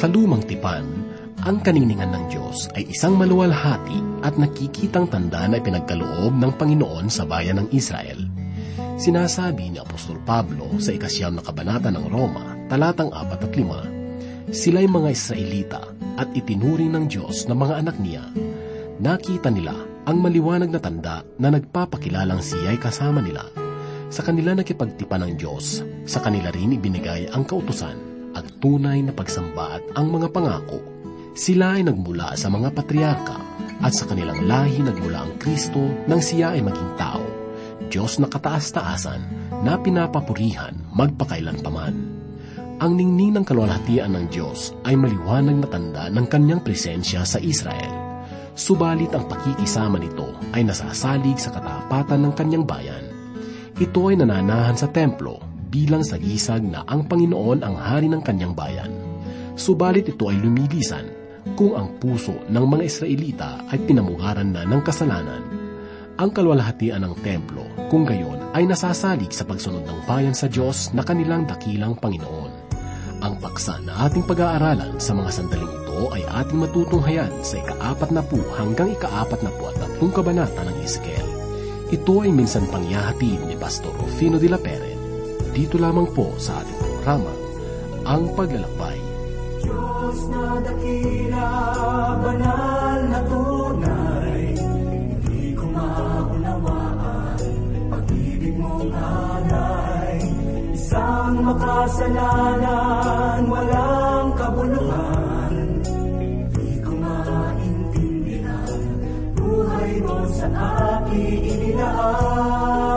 Sa lumang tipan, ang kaningningan ng Diyos ay isang maluwalhati at nakikitang tanda na ipinagkaloob ng Panginoon sa bayan ng Israel. Sinasabi ni Apostol Pablo sa ikasyam na kabanata ng Roma, talatang apat at lima, Sila'y mga Israelita at itinuring ng Diyos na mga anak niya. Nakita nila ang maliwanag na tanda na nagpapakilalang siya'y kasama nila. Sa kanila nakipagtipa ng Diyos, sa kanila rin ibinigay ang kautusan at tunay na pagsamba at ang mga pangako. Sila ay nagmula sa mga patriarka at sa kanilang lahi nagmula ang Kristo nang siya ay maging tao. Diyos na kataas-taasan na pinapapurihan magpakailan paman. Ang ningning ng kalwalhatian ng Diyos ay maliwanag na tanda ng kanyang presensya sa Israel. Subalit ang pakikisama nito ay nasasalig sa katapatan ng kanyang bayan. Ito ay nananahan sa templo bilang sagisag na ang Panginoon ang hari ng kanyang bayan. Subalit ito ay lumilisan kung ang puso ng mga Israelita ay pinamugaran na ng kasalanan. Ang kalwalhatian ng templo kung gayon ay nasasalig sa pagsunod ng bayan sa Diyos na kanilang dakilang Panginoon. Ang paksa na ating pag-aaralan sa mga sandaling ito ay ating matutunghayan sa ikaapat na po hanggang ikaapat na po at tatlong kabanata ng Ezekiel. Ito ay minsan pangyahatid ni Pastor Rufino de la Pere dito lamang po sa ating programa, Ang Paglalakbay. Diyos na dakila, banal na tunay, hindi ko maunawaan, pag-ibig mong hanay, isang makasalanan, walang kabuluhan, hindi ko maintindihan, buhay mo sa aking inilaan.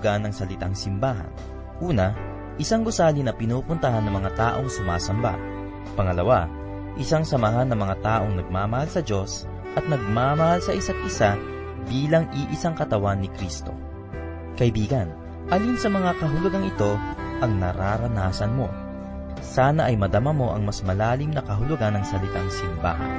Kahulugan ng salitang simbahan. Una, isang gusali na pinupuntahan ng mga taong sumasamba. Pangalawa, isang samahan ng mga taong nagmamahal sa Diyos at nagmamahal sa isa't isa bilang iisang katawan ni Kristo. Kaibigan, alin sa mga kahulugang ito ang nararanasan mo? Sana ay madama mo ang mas malalim na kahulugan ng salitang simbahan.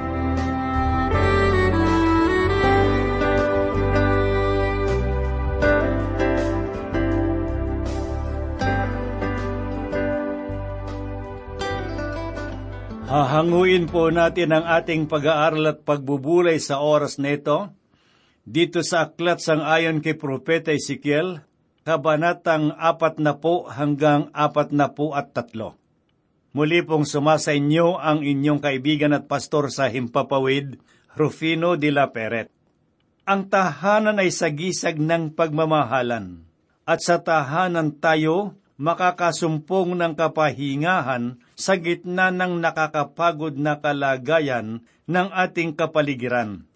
Hahanguin po natin ang ating pag-aaral at pagbubulay sa oras nito dito sa aklat sang ayon kay Propeta Ezekiel, kabanatang apat na po hanggang apat na po at tatlo. Muli pong sumasa inyo ang inyong kaibigan at pastor sa Himpapawid, Rufino de la Peret. Ang tahanan ay sagisag ng pagmamahalan, at sa tahanan tayo makakasumpong ng kapahingahan sa gitna ng nakakapagod na kalagayan ng ating kapaligiran.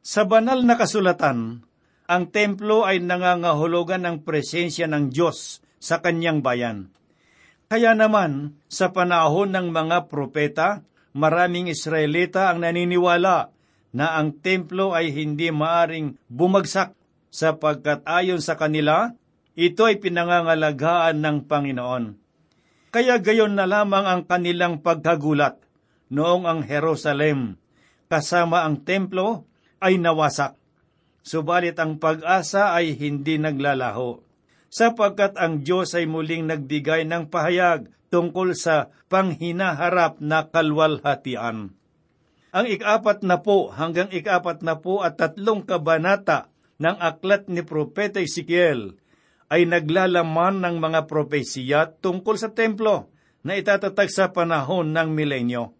Sa banal na kasulatan, ang templo ay nangangahulugan ng presensya ng Diyos sa kanyang bayan. Kaya naman, sa panahon ng mga propeta, maraming Israelita ang naniniwala na ang templo ay hindi maaring bumagsak sapagkat ayon sa kanila, ito ay pinangangalagaan ng Panginoon. Kaya gayon na lamang ang kanilang pagkagulat noong ang Jerusalem kasama ang templo ay nawasak. Subalit ang pag-asa ay hindi naglalaho, sapagkat ang Diyos ay muling nagbigay ng pahayag tungkol sa panghinaharap na kalwalhatian. Ang ikapat na po hanggang ikapat na po at tatlong kabanata ng aklat ni Propeta Ezekiel ay naglalaman ng mga propesiya tungkol sa templo na itatatag sa panahon ng milenyo.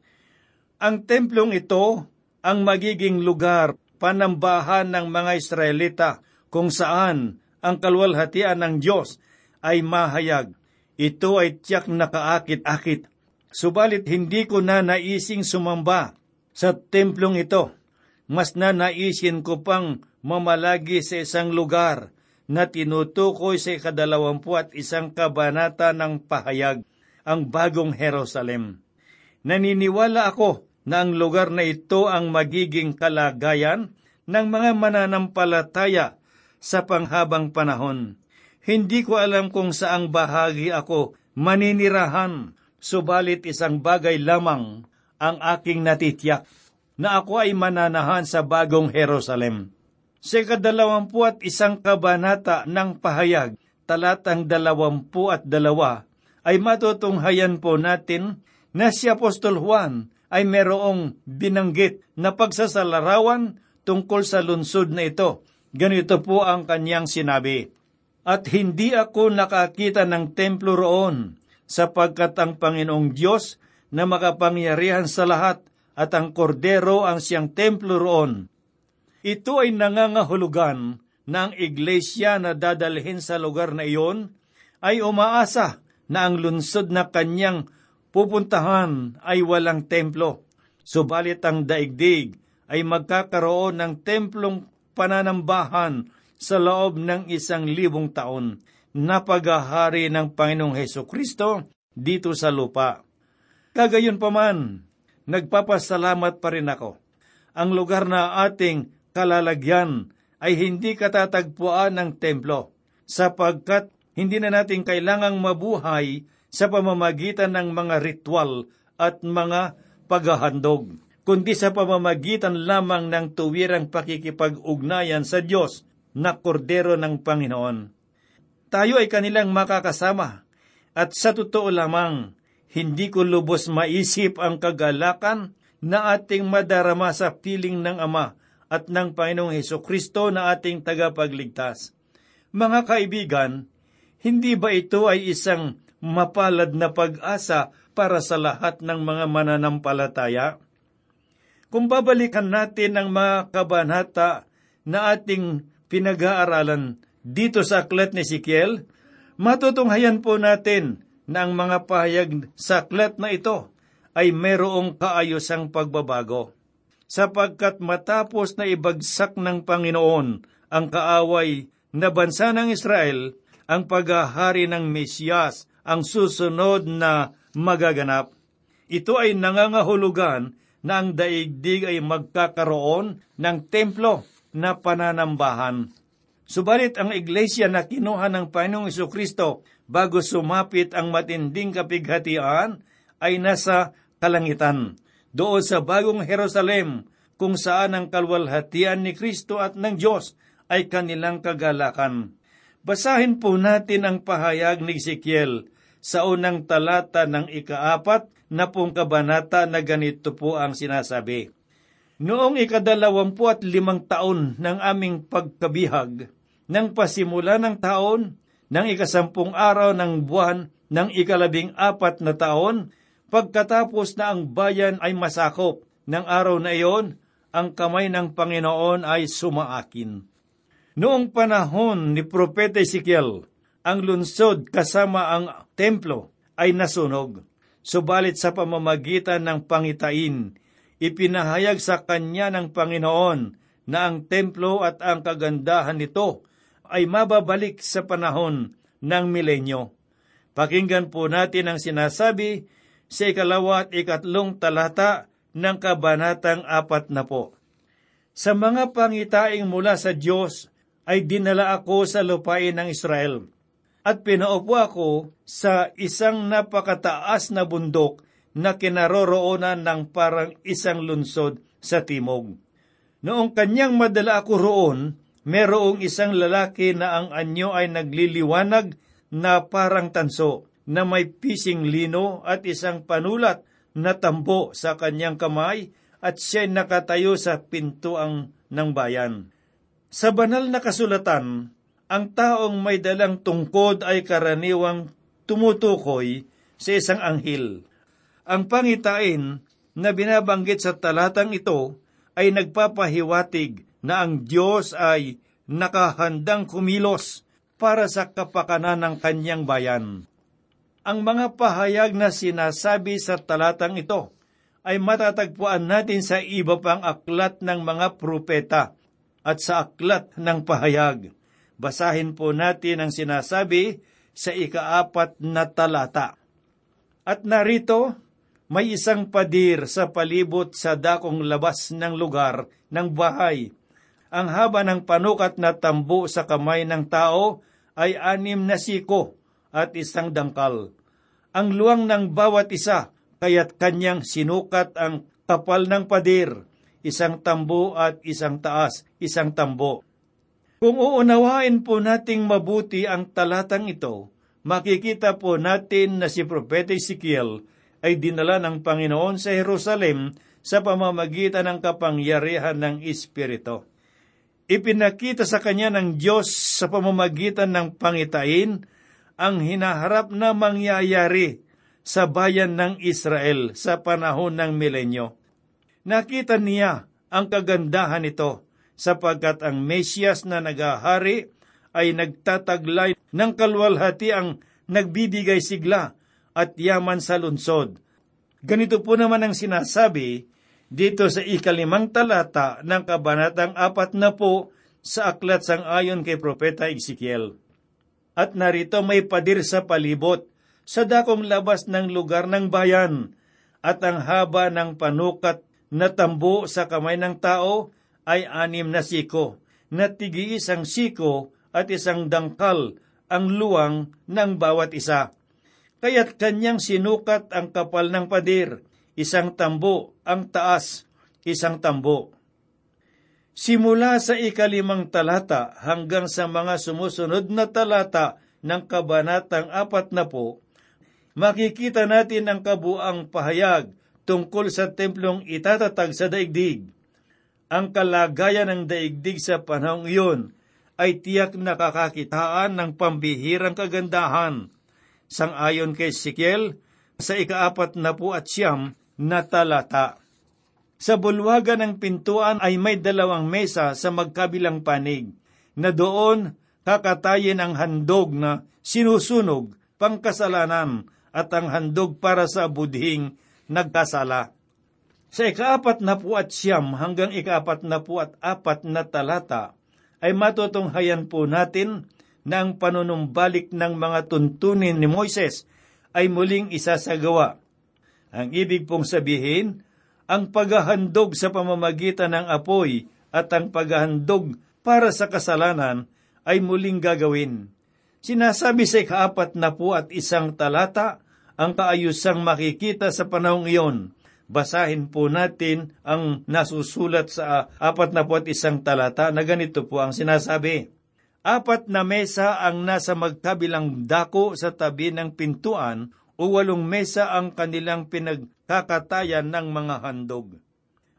Ang templong ito ang magiging lugar panambahan ng mga Israelita kung saan ang kalwalhatian ng Diyos ay mahayag. Ito ay tiyak na kaakit-akit. Subalit hindi ko na naising sumamba sa templong ito. Mas na naisin ko pang mamalagi sa isang lugar na tinutukoy sa ikadalawampu at isang kabanata ng pahayag, ang bagong Jerusalem. Naniniwala ako na ang lugar na ito ang magiging kalagayan ng mga mananampalataya sa panghabang panahon. Hindi ko alam kung saang bahagi ako maninirahan, subalit isang bagay lamang ang aking natitiyak, na ako ay mananahan sa bagong Jerusalem. Sa kadalawampu at isang kabanata ng pahayag, talatang dalawampu at dalawa, ay matutunghayan po natin na si Apostol Juan ay merong binanggit na pagsasalarawan tungkol sa lunsod na ito. Ganito po ang kanyang sinabi, At hindi ako nakakita ng templo roon, sapagkat ang Panginoong Diyos na makapangyarihan sa lahat at ang kordero ang siyang templo roon. Ito ay nangangahulugan na ang iglesia na dadalhin sa lugar na iyon ay umaasa na ang lunsod na kanyang pupuntahan ay walang templo. Subalit ang daigdig ay magkakaroon ng templong pananambahan sa loob ng isang libong taon na paghahari ng Panginoong Heso Kristo dito sa lupa. Kagayon pa man, nagpapasalamat pa rin ako. Ang lugar na ating kalalagyan ay hindi katatagpuan ng templo, sapagkat hindi na natin kailangang mabuhay sa pamamagitan ng mga ritual at mga paghahandog, kundi sa pamamagitan lamang ng tuwirang pakikipag-ugnayan sa Diyos na kordero ng Panginoon. Tayo ay kanilang makakasama, at sa totoo lamang, hindi ko lubos maisip ang kagalakan na ating madarama sa piling ng Ama at ng Panginoong Heso Kristo na ating tagapagligtas. Mga kaibigan, hindi ba ito ay isang mapalad na pag-asa para sa lahat ng mga mananampalataya? Kung babalikan natin ang mga kabanata na ating pinag-aaralan dito sa aklat ni Sikiel, matutunghayan po natin na ang mga pahayag sa aklat na ito ay merong kaayosang pagbabago. Sapagkat matapos na ibagsak ng Panginoon ang kaaway na bansa ng Israel, ang paghahari ng Mesiyas ang susunod na magaganap. Ito ay nangangahulugan na ang daigdig ay magkakaroon ng templo na pananambahan. Subalit ang iglesia na kinuha ng Panginoong Kristo bago sumapit ang matinding kapighatian ay nasa kalangitan, doon sa bagong Jerusalem, kung saan ang kalwalhatian ni Kristo at ng Diyos ay kanilang kagalakan. Basahin po natin ang pahayag ni Ezekiel sa unang talata ng ikaapat na pong kabanata na ganito po ang sinasabi. Noong ikadalawampu at limang taon ng aming pagkabihag, nang pasimula ng taon, ng ikasampung araw ng buwan ng ikalabing apat na taon, pagkatapos na ang bayan ay masakop ng araw na iyon, ang kamay ng Panginoon ay sumaakin. Noong panahon ni Propeta Ezekiel, ang lungsod kasama ang templo ay nasunog. Subalit sa pamamagitan ng pangitain, ipinahayag sa kanya ng Panginoon na ang templo at ang kagandahan nito ay mababalik sa panahon ng milenyo. Pakinggan po natin ang sinasabi sa ikalawa at ikatlong talata ng kabanatang apat na po. Sa mga pangitaing mula sa Diyos ay dinala ako sa lupain ng Israel. at pinaupo ako sa isang napakataas na bundok na kinaroroonan ng parang isang lunsod sa timog. Noong kanyang madala ako roon, merong isang lalaki na ang anyo ay nagliliwanag na parang tanso, na may pising lino at isang panulat na tambo sa kanyang kamay at siya'y nakatayo sa pintuang ng bayan. Sa banal na kasulatan, ang taong may dalang tungkod ay karaniwang tumutukoy sa isang anghel. Ang pangitain na binabanggit sa talatang ito ay nagpapahiwatig na ang Diyos ay nakahandang kumilos para sa kapakanan ng kanyang bayan. Ang mga pahayag na sinasabi sa talatang ito ay matatagpuan natin sa iba pang aklat ng mga propeta at sa aklat ng pahayag. Basahin po natin ang sinasabi sa ikaapat na talata. At narito, may isang padir sa palibot sa dakong labas ng lugar ng bahay. Ang haba ng panukat na tambo sa kamay ng tao ay anim na siko at isang dangkal. Ang luwang ng bawat isa, kaya't kanyang sinukat ang kapal ng padir, isang tambo at isang taas, isang tambo. Kung uunawain po nating mabuti ang talatang ito, makikita po natin na si Propeta Ezekiel ay dinala ng Panginoon sa Jerusalem sa pamamagitan ng kapangyarihan ng Espiritu. Ipinakita sa kanya ng Diyos sa pamamagitan ng pangitain ang hinaharap na mangyayari sa bayan ng Israel sa panahon ng milenyo. Nakita niya ang kagandahan nito sapagkat ang Mesyas na nagahari ay nagtataglay ng kalwalhati ang nagbibigay sigla at yaman sa lunsod. Ganito po naman ang sinasabi dito sa ikalimang talata ng kabanatang apat na po sa aklat sang ayon kay Propeta Ezekiel. At narito may padir sa palibot, sa dakong labas ng lugar ng bayan, at ang haba ng panukat na tambo sa kamay ng tao ay anim na siko, na tigi isang siko at isang dangkal ang luwang ng bawat isa. Kaya't kanyang sinukat ang kapal ng padir, isang tambo ang taas, isang tambo. Simula sa ikalimang talata hanggang sa mga sumusunod na talata ng kabanatang apat na po, makikita natin ang kabuang pahayag tungkol sa templong itatatag sa daigdig. Ang kalagayan ng daigdig sa panahong iyon ay tiyak nakakakitaan ng pambihirang kagandahan. Sang-ayon kay Sikiel, sa ikaapat na po at siyam na talata. Sa bulwagan ng pintuan ay may dalawang mesa sa magkabilang panig, na doon kakatayin ang handog na sinusunog, pangkasalanan, at ang handog para sa budhing nagkasala. Sa ikaapat na po at siyam hanggang ikaapat na po at apat na talata, ay matutunghayan po natin na ang panunumbalik ng mga tuntunin ni Moises ay muling isasagawa. Ang ibig pong sabihin, ang paghahandog sa pamamagitan ng apoy at ang paghahandog para sa kasalanan ay muling gagawin. Sinasabi sa ikaapat na po at isang talata ang kaayusang makikita sa panahong iyon. Basahin po natin ang nasusulat sa apat na po at isang talata na ganito po ang sinasabi. Apat na mesa ang nasa magkabilang dako sa tabi ng pintuan o walong mesa ang kanilang pinagkakatayan ng mga handog.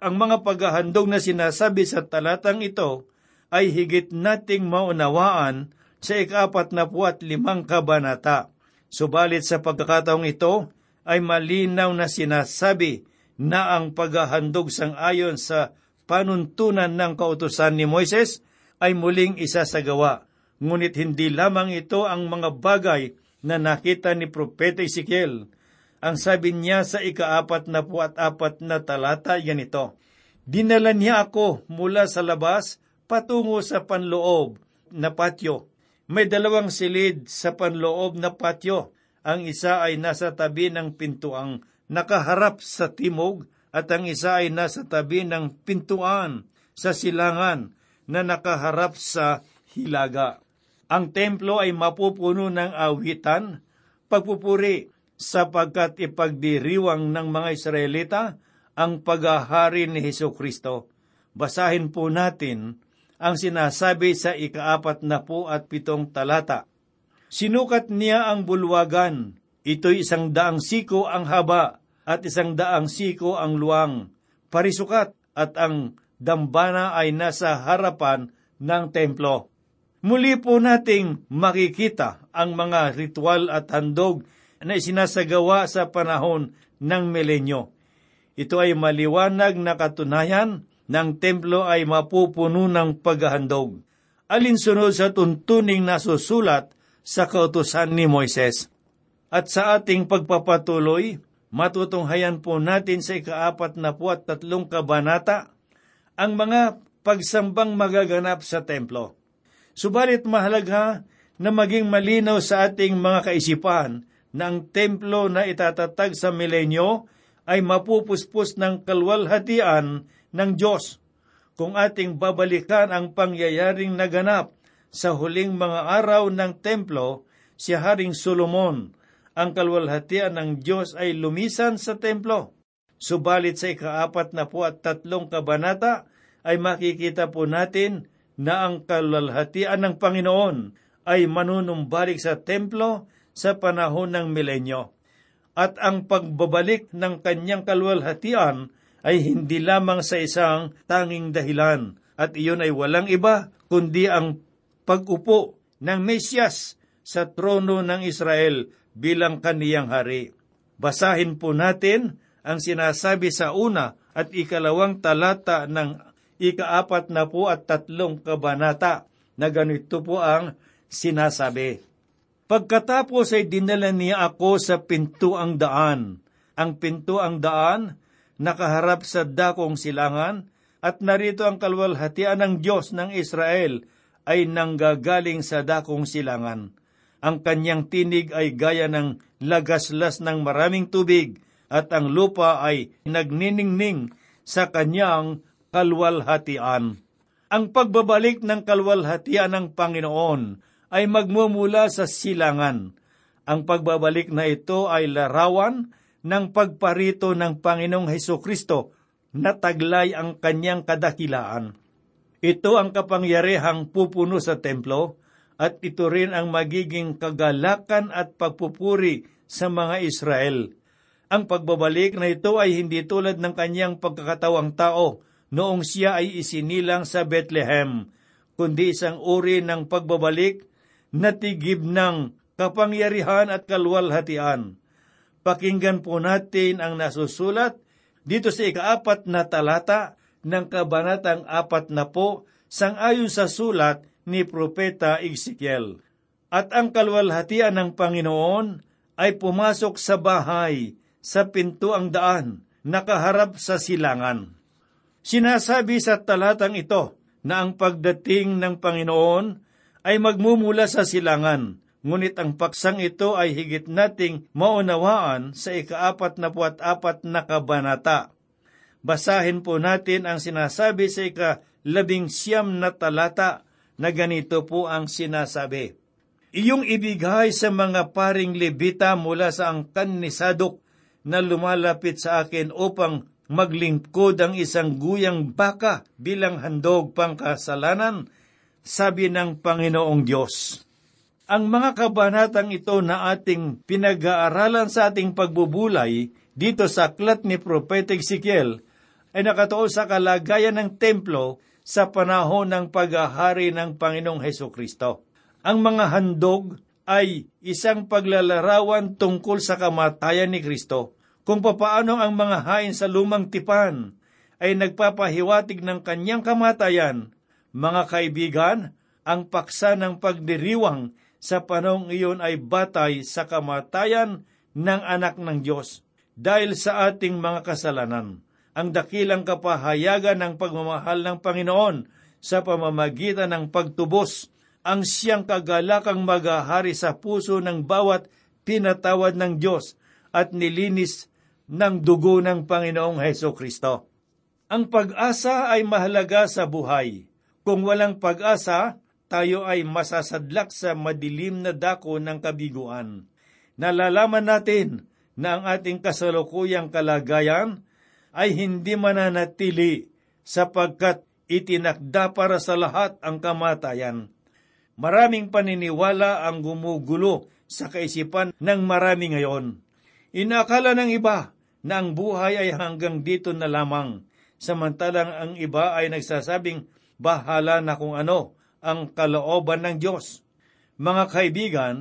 Ang mga paghahandog na sinasabi sa talatang ito ay higit nating maunawaan sa ikapat na puat limang kabanata. Subalit sa pagkakataong ito ay malinaw na sinasabi na ang paghahandog sang ayon sa panuntunan ng kautusan ni Moises ay muling isasagawa. Ngunit hindi lamang ito ang mga bagay na nakita ni Propeta Ezekiel. Ang sabi niya sa ikaapat na po at apat na talata, ganito, Dinala niya ako mula sa labas patungo sa panloob na patio. May dalawang silid sa panloob na patio. Ang isa ay nasa tabi ng pintuang nakaharap sa timog at ang isa ay nasa tabi ng pintuan sa silangan na nakaharap sa hilaga. Ang templo ay mapupuno ng awitan, pagpupuri, sapagkat ipagdiriwang ng mga Israelita ang paghahari ni Heso Kristo. Basahin po natin ang sinasabi sa ikaapat na po at pitong talata. Sinukat niya ang bulwagan, ito'y isang daang siko ang haba at isang daang siko ang luwang. Parisukat at ang dambana ay nasa harapan ng templo. Muli po nating makikita ang mga ritual at handog na isinasagawa sa panahon ng milenyo. Ito ay maliwanag na katunayan ng templo ay mapupuno ng paghahandog. Alinsunod sa tuntuning nasusulat sa kautusan ni Moises. At sa ating pagpapatuloy, matutunghayan po natin sa ikaapat na po at tatlong kabanata ang mga pagsambang magaganap sa templo. Subalit mahalaga na maging malinaw sa ating mga kaisipan ang templo na itatatag sa milenyo ay mapupuspos ng kalwalhatian ng Diyos. Kung ating babalikan ang pangyayaring naganap sa huling mga araw ng templo, si Haring Solomon, ang kalwalhatian ng Diyos ay lumisan sa templo. Subalit sa ikaapat na po at tatlong kabanata ay makikita po natin na ang kalwalhatian ng Panginoon ay manunumbalik sa templo sa panahon ng milenyo. At ang pagbabalik ng kanyang kalwalhatian ay hindi lamang sa isang tanging dahilan at iyon ay walang iba kundi ang pag-upo ng Mesyas sa trono ng Israel bilang kaniyang hari. Basahin po natin ang sinasabi sa una at ikalawang talata ng ikaapat na po at tatlong kabanata na ganito po ang sinasabi. Pagkatapos ay dinala niya ako sa pintuang daan. Ang pintuang daan nakaharap sa dakong silangan, at narito ang kalwalhatian ng Diyos ng Israel ay nanggagaling sa dakong silangan. Ang kanyang tinig ay gaya ng lagaslas ng maraming tubig, at ang lupa ay nagniningning sa kanyang kalwalhatian. Ang pagbabalik ng kalwalhatian ng Panginoon ay magmumula sa silangan. Ang pagbabalik na ito ay larawan ng pagparito ng Panginoong Heso Kristo na taglay ang kanyang kadakilaan. Ito ang kapangyarihang pupuno sa templo at ito rin ang magiging kagalakan at pagpupuri sa mga Israel. Ang pagbabalik na ito ay hindi tulad ng kanyang pagkakatawang tao noong siya ay isinilang sa Bethlehem, kundi isang uri ng pagbabalik na tigib ng kapangyarihan at kalwalhatian. Pakinggan po natin ang nasusulat dito sa ikaapat na talata ng kabanatang apat na po sangayon sa sulat ni Propeta Ezekiel. At ang kalwalhatian ng Panginoon ay pumasok sa bahay sa pintuang daan, nakaharap sa silangan. Sinasabi sa talatang ito na ang pagdating ng Panginoon ay magmumula sa silangan ngunit ang paksang ito ay higit nating maunawaan sa ikaapat na puat apat na kabanata. Basahin po natin ang sinasabi sa ikalabing siyam na talata na ganito po ang sinasabi. Iyong ibigay sa mga paring lebita mula sa angkan ni Sadok na lumalapit sa akin upang maglingkod ang isang guyang baka bilang handog pangkasalanan, sabi ng Panginoong Diyos. Ang mga kabanatang ito na ating pinag-aaralan sa ating pagbubulay dito sa aklat ni Propeta Ezekiel ay nakatuon sa kalagayan ng templo sa panahon ng paghahari ng Panginoong Heso Kristo. Ang mga handog ay isang paglalarawan tungkol sa kamatayan ni Kristo, kung papaano ang mga hain sa lumang tipan ay nagpapahiwatig ng kanyang kamatayan. Mga kaibigan, ang paksa ng pagdiriwang sa panong iyon ay batay sa kamatayan ng anak ng Diyos dahil sa ating mga kasalanan. Ang dakilang kapahayagan ng pagmamahal ng Panginoon sa pamamagitan ng pagtubos ang siyang kagalakang maghahari sa puso ng bawat pinatawad ng Diyos at nilinis ng dugo ng Panginoong Heso Kristo. Ang pag-asa ay mahalaga sa buhay. Kung walang pag-asa, tayo ay masasadlak sa madilim na dako ng kabiguan. Nalalaman natin na ang ating kasalukuyang kalagayan ay hindi mananatili sapagkat itinakda para sa lahat ang kamatayan. Maraming paniniwala ang gumugulo sa kaisipan ng marami ngayon. Inakala ng iba na ang buhay ay hanggang dito na lamang, samantalang ang iba ay nagsasabing bahala na kung ano ang kalooban ng Diyos. Mga kaibigan,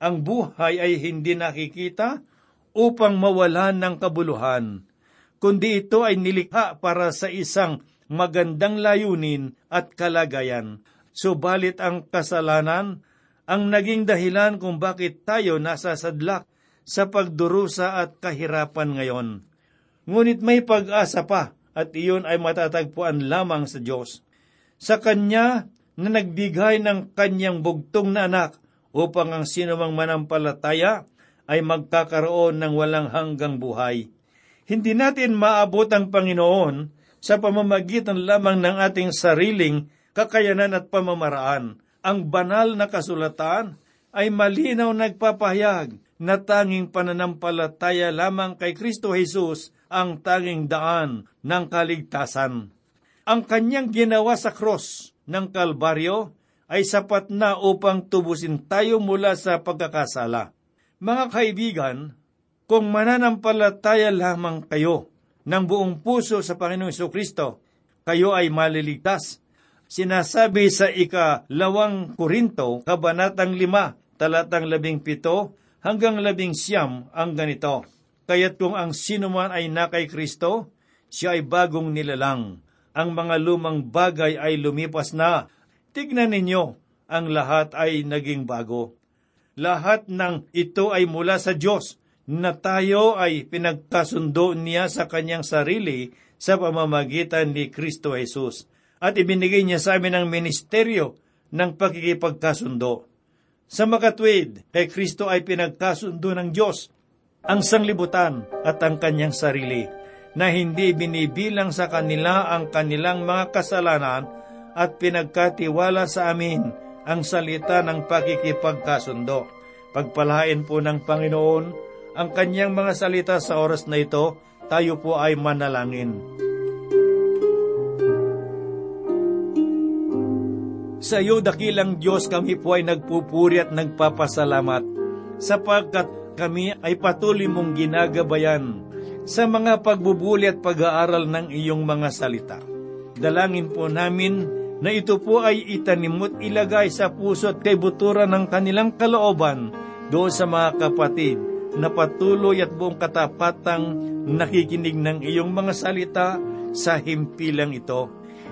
ang buhay ay hindi nakikita upang mawalan ng kabuluhan, kundi ito ay nilikha para sa isang magandang layunin at kalagayan. Subalit ang kasalanan ang naging dahilan kung bakit tayo nasasadlak sa pagdurusa at kahirapan ngayon. Ngunit may pag-asa pa at iyon ay matatagpuan lamang sa Diyos. Sa Kanya na nagbigay ng Kanyang bugtong na anak upang ang sinumang manampalataya ay magkakaroon ng walang hanggang buhay. Hindi natin maabot ang Panginoon sa pamamagitan lamang ng ating sariling kakayanan at pamamaraan. Ang banal na kasulatan ay malinaw nagpapahayag na tanging pananampalataya lamang kay Kristo Jesus ang tanging daan ng kaligtasan. Ang kanyang ginawa sa cross ng Kalbaryo ay sapat na upang tubusin tayo mula sa pagkakasala. Mga kaibigan, kung mananampalataya lamang kayo ng buong puso sa Panginoong Kristo, kayo ay maliligtas. Sinasabi sa ika-lawang Korinto, Kabanatang 5, talatang 17 hanggang 11 ang ganito. Kaya't kung ang sinuman ay na kay Kristo, siya ay bagong nilalang. Ang mga lumang bagay ay lumipas na. Tignan ninyo, ang lahat ay naging bago. Lahat ng ito ay mula sa Diyos, na tayo ay pinagkasundo niya sa kanyang sarili sa pamamagitan ni Kristo Jesus at ibinigay niya sa amin ang ministeryo ng pagkikipagkasundo. Sa makatwid, kay Kristo ay pinagkasundo ng Diyos ang sanglibutan at ang kanyang sarili na hindi binibilang sa kanila ang kanilang mga kasalanan at pinagkatiwala sa amin ang salita ng pakikipagkasundo. Pagpalain po ng Panginoon ang kanyang mga salita sa oras na ito, tayo po ay manalangin. Sa iyo, dakilang Diyos, kami po ay nagpupuri at nagpapasalamat sapagkat kami ay patuloy mong ginagabayan sa mga pagbubuli at pag-aaral ng iyong mga salita. Dalangin po namin na ito po ay itanimot ilagay sa puso at kay butura ng kanilang kalooban doon sa mga kapatid na patuloy at buong katapatang nakikinig ng iyong mga salita sa himpilang ito.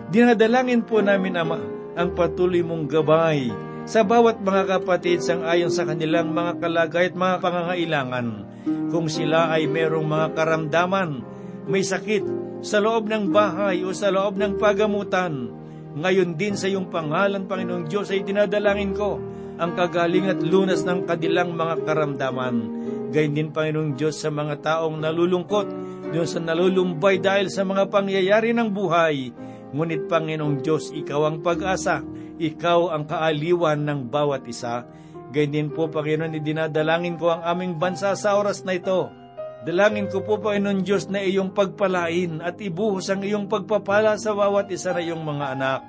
Dinadalangin po namin, Ama, ang patuloy mong gabay sa bawat mga kapatid sang ayon sa kanilang mga kalagay at mga pangangailangan. Kung sila ay merong mga karamdaman, may sakit sa loob ng bahay o sa loob ng pagamutan, ngayon din sa iyong pangalan, Panginoong Diyos, ay dinadalangin ko ang kagaling at lunas ng kadilang mga karamdaman. Gayun din, Panginoong Diyos, sa mga taong nalulungkot, Diyos sa nalulumbay dahil sa mga pangyayari ng buhay, Ngunit Panginoong Diyos, Ikaw ang pag-asa, Ikaw ang kaaliwan ng bawat isa. Gayun din po, Panginoon, dinadalangin ko ang aming bansa sa oras na ito. Dalangin ko po, Panginoon Diyos, na iyong pagpalain at ibuhos ang iyong pagpapala sa bawat isa na iyong mga anak.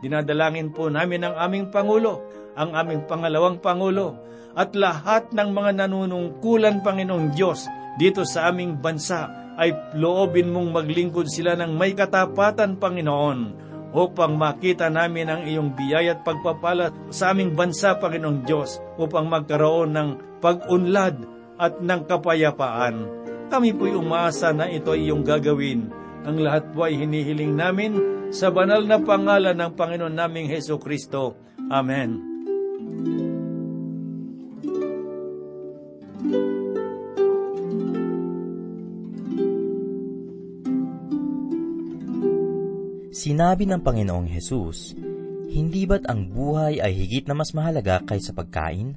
Dinadalangin po namin ang aming Pangulo, ang aming pangalawang Pangulo, at lahat ng mga nanunungkulan, Panginoong Diyos, dito sa aming bansa ay loobin mong maglingkod sila ng may katapatan, Panginoon, upang makita namin ang iyong biyaya at pagpapala sa aming bansa, Panginoong Diyos, upang magkaroon ng pag-unlad at ng kapayapaan. Kami po'y umaasa na ito ay iyong gagawin. Ang lahat po ay hinihiling namin sa banal na pangalan ng Panginoon naming Heso Kristo. Amen. Sinabi ng Panginoong Hesus, Hindi ba't ang buhay ay higit na mas mahalaga kaysa pagkain?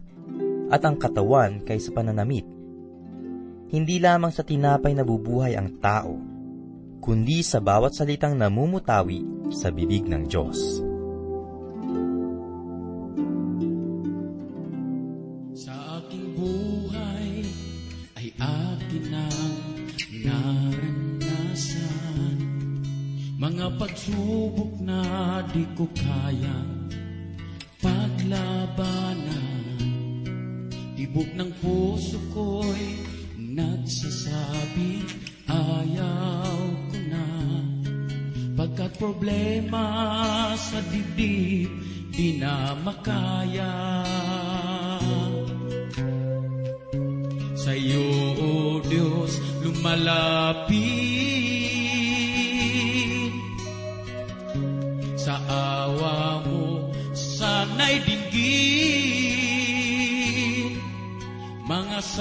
At ang katawan kaysa pananamit? Hindi lamang sa tinapay nabubuhay ang tao, kundi sa bawat salitang namumutawi sa bibig ng Diyos. Ko kaya. Paglabanan Tibok ng puso ko'y nagsasabi ayaw ko na. Pagkat problema sa dibdib di na makaya. Sa iyo, O Diyos, lumalapit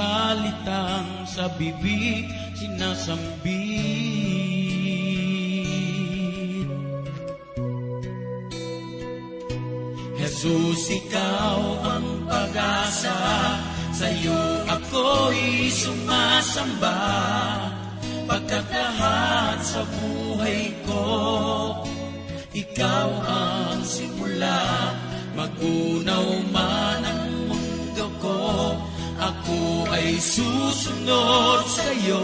salitang sa bibig sinasambit. Jesus, ikaw ang pag-asa. Sa'yo ako'y sumasamba. Pagkat lahat sa buhay ko Ikaw ang simula. Magunaw man ay susunod sa'yo.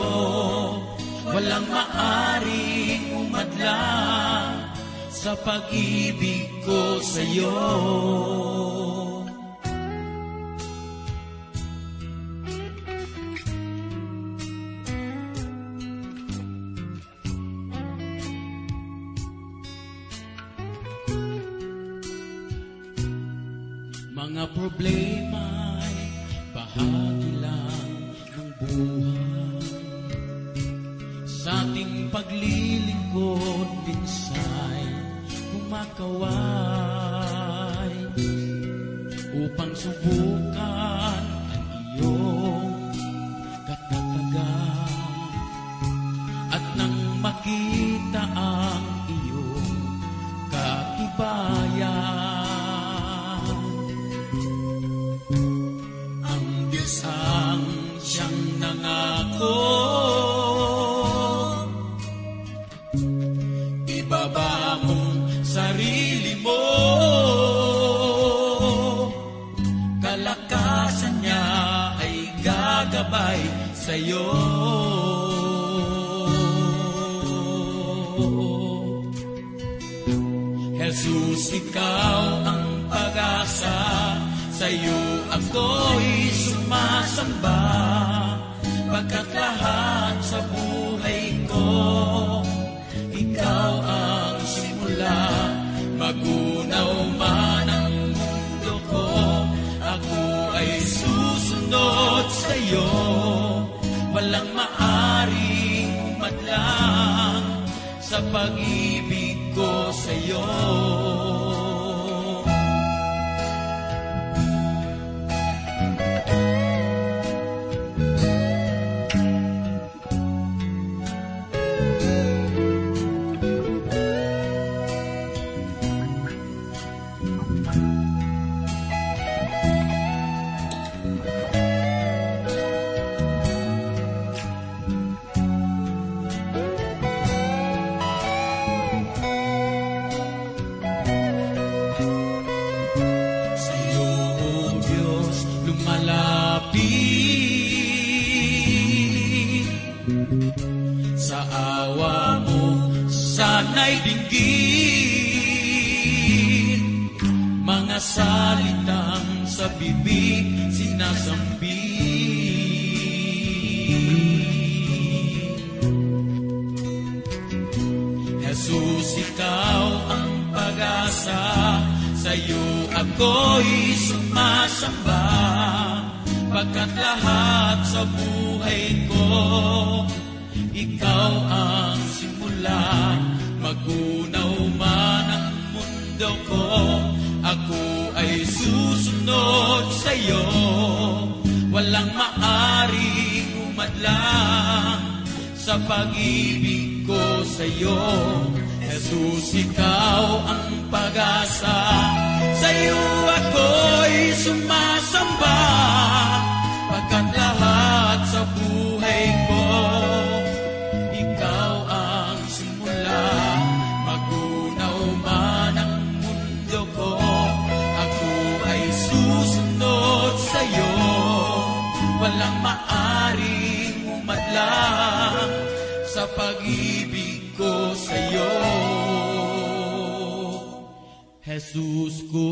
Walang maaring umadlang Sa pag-ibig ko sa'yo. Mga problema'y bahagi paglilingkod minsay kumakaway Upang subukan sa'yo. Jesus, ikaw ang pag-asa. Sa'yo ako'y sumasamba. Pagkat lahat sa buhay ko Ikaw ang simula. Magunaw man ang mundo ko Ako ay susunod sa'yo Sa pag-ibig ko sa'yo. Sa'yo, Ikaw ang simula Magunaw man ang mundo ko Ako ay susunod sa'yo Walang maaring umadlang sa pag-ibig ko sa iyo. Jesus, ikaw ang pag-asa. Sa iyo ako'y sumasamba. alam sa pag-ibig ko sa iyo. Jesus ko.